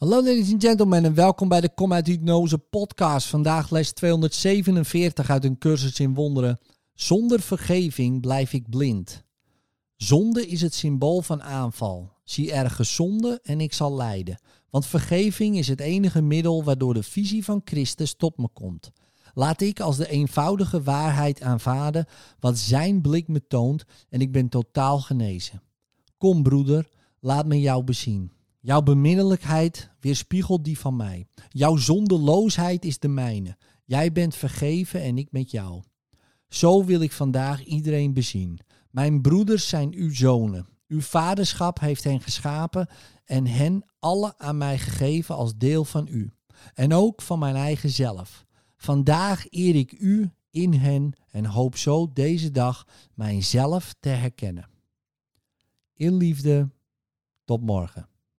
Hallo ladies and gentlemen en welkom bij de Kom uit Hypnose podcast. Vandaag les 247 uit een cursus in wonderen. Zonder vergeving blijf ik blind. Zonde is het symbool van aanval. Zie ergens zonde en ik zal lijden. Want vergeving is het enige middel waardoor de visie van Christus tot me komt. Laat ik als de eenvoudige waarheid aanvaarden wat zijn blik me toont en ik ben totaal genezen. Kom broeder, laat me jou bezien. Jouw beminnelijkheid weerspiegelt die van mij. Jouw zondeloosheid is de mijne. Jij bent vergeven en ik met jou. Zo wil ik vandaag iedereen bezien. Mijn broeders zijn uw zonen. Uw vaderschap heeft hen geschapen en hen alle aan mij gegeven als deel van u. En ook van mijn eigen zelf. Vandaag eer ik u in hen en hoop zo deze dag mijzelf te herkennen. In liefde, tot morgen.